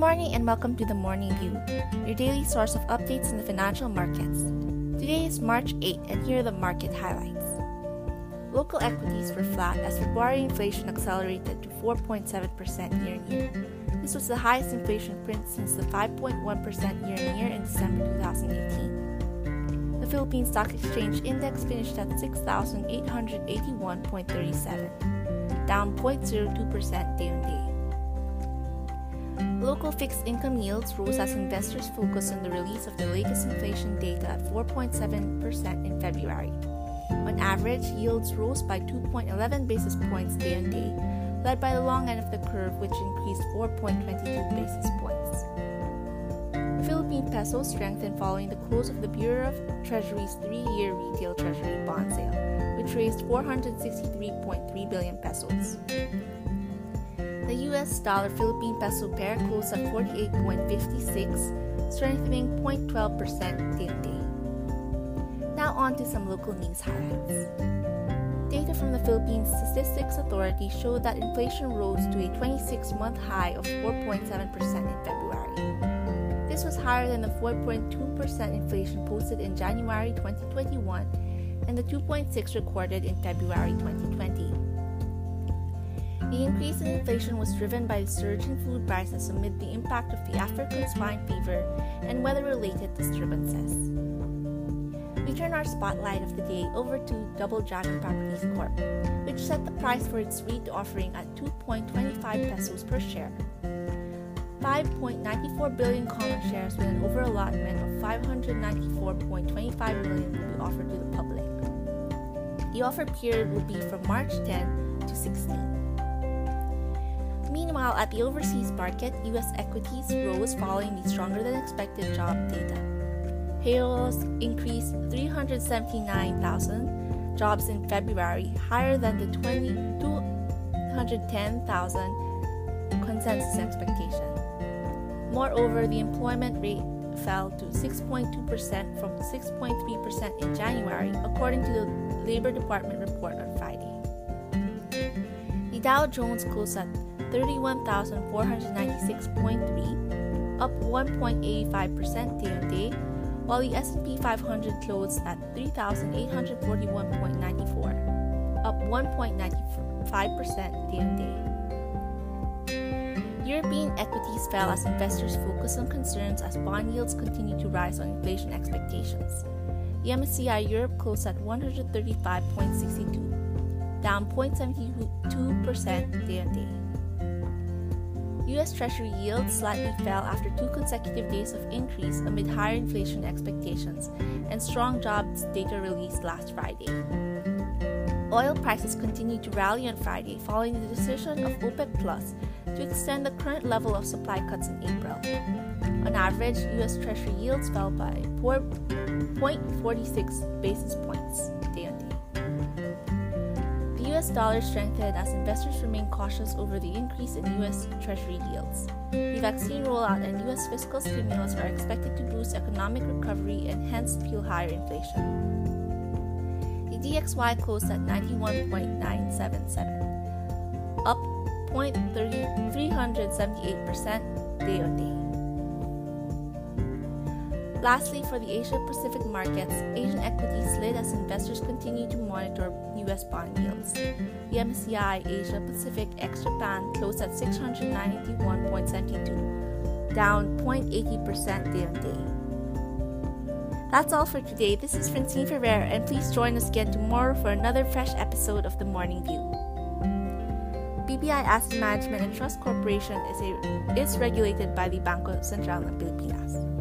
morning and welcome to the Morning View, your daily source of updates in the financial markets. Today is March 8 and here are the market highlights. Local equities were flat as February inflation accelerated to 4.7% year on year. This was the highest inflation print since the 5.1% year on year in December 2018. The Philippine Stock Exchange Index finished at 6,881.37, down 0.02% day on day. Local fixed income yields rose as investors focused on the release of the latest inflation data at 4.7% in February. On average, yields rose by 2.11 basis points day on day, led by the long end of the curve, which increased 4.22 basis points. Philippine peso strengthened following the close of the Bureau of Treasury's three year retail treasury bond sale, which raised 463.3 billion pesos. The US dollar Philippine peso pair closed at 48.56, strengthening 0.12% day. Now on to some local news highlights. Data from the Philippine Statistics Authority showed that inflation rose to a 26 month high of 4.7% in February. This was higher than the 4.2% inflation posted in January 2021 and the 2.6 recorded in February 2020. The increase in inflation was driven by the surge in food prices amid the impact of the African swine fever and weather related disturbances. We turn our spotlight of the day over to Double Dragon Properties Corp, which set the price for its REIT offering at 2.25 pesos per share. 5.94 billion common shares with an overallotment of 594.25 million will be offered to the public. The offer period will be from March 10 to 16. Meanwhile, at the overseas market, US equities rose following the stronger than expected job data. Payrolls increased 379,000 jobs in February, higher than the 210,000 consensus expectation. Moreover, the employment rate fell to 6.2% from 6.3% in January, according to the Labor Department report on Friday. The Dow Jones closed at 31,496.3, up 1.85% day on day, while the S&P 500 closed at 3,841.94, up 1.95% day on day. European equities fell as investors focused on concerns as bond yields continue to rise on inflation expectations. The MSCI Europe closed at 135.62, down 0.72% day on day. US Treasury yields slightly fell after two consecutive days of increase amid higher inflation expectations and strong jobs data released last Friday. Oil prices continued to rally on Friday following the decision of OPEC Plus to extend the current level of supply cuts in April. On average, US Treasury yields fell by 4.46 basis points day on day. US dollar strengthened as investors remain cautious over the increase in US Treasury yields. The vaccine rollout and US fiscal stimulus are expected to boost economic recovery and hence fuel higher inflation. The DXY closed at 91.977, up 0.378% day on day. Lastly, for the Asia Pacific markets, Asian equities slid as investors continue to monitor US bond yields. The MSCI Asia Pacific ex Japan closed at 691.72, down 0.80% day on day. That's all for today. This is Francine Ferrer, and please join us again tomorrow for another fresh episode of The Morning View. BPI Asset Management and Trust Corporation is, a, is regulated by the Bangko Sentral ng Pilipinas.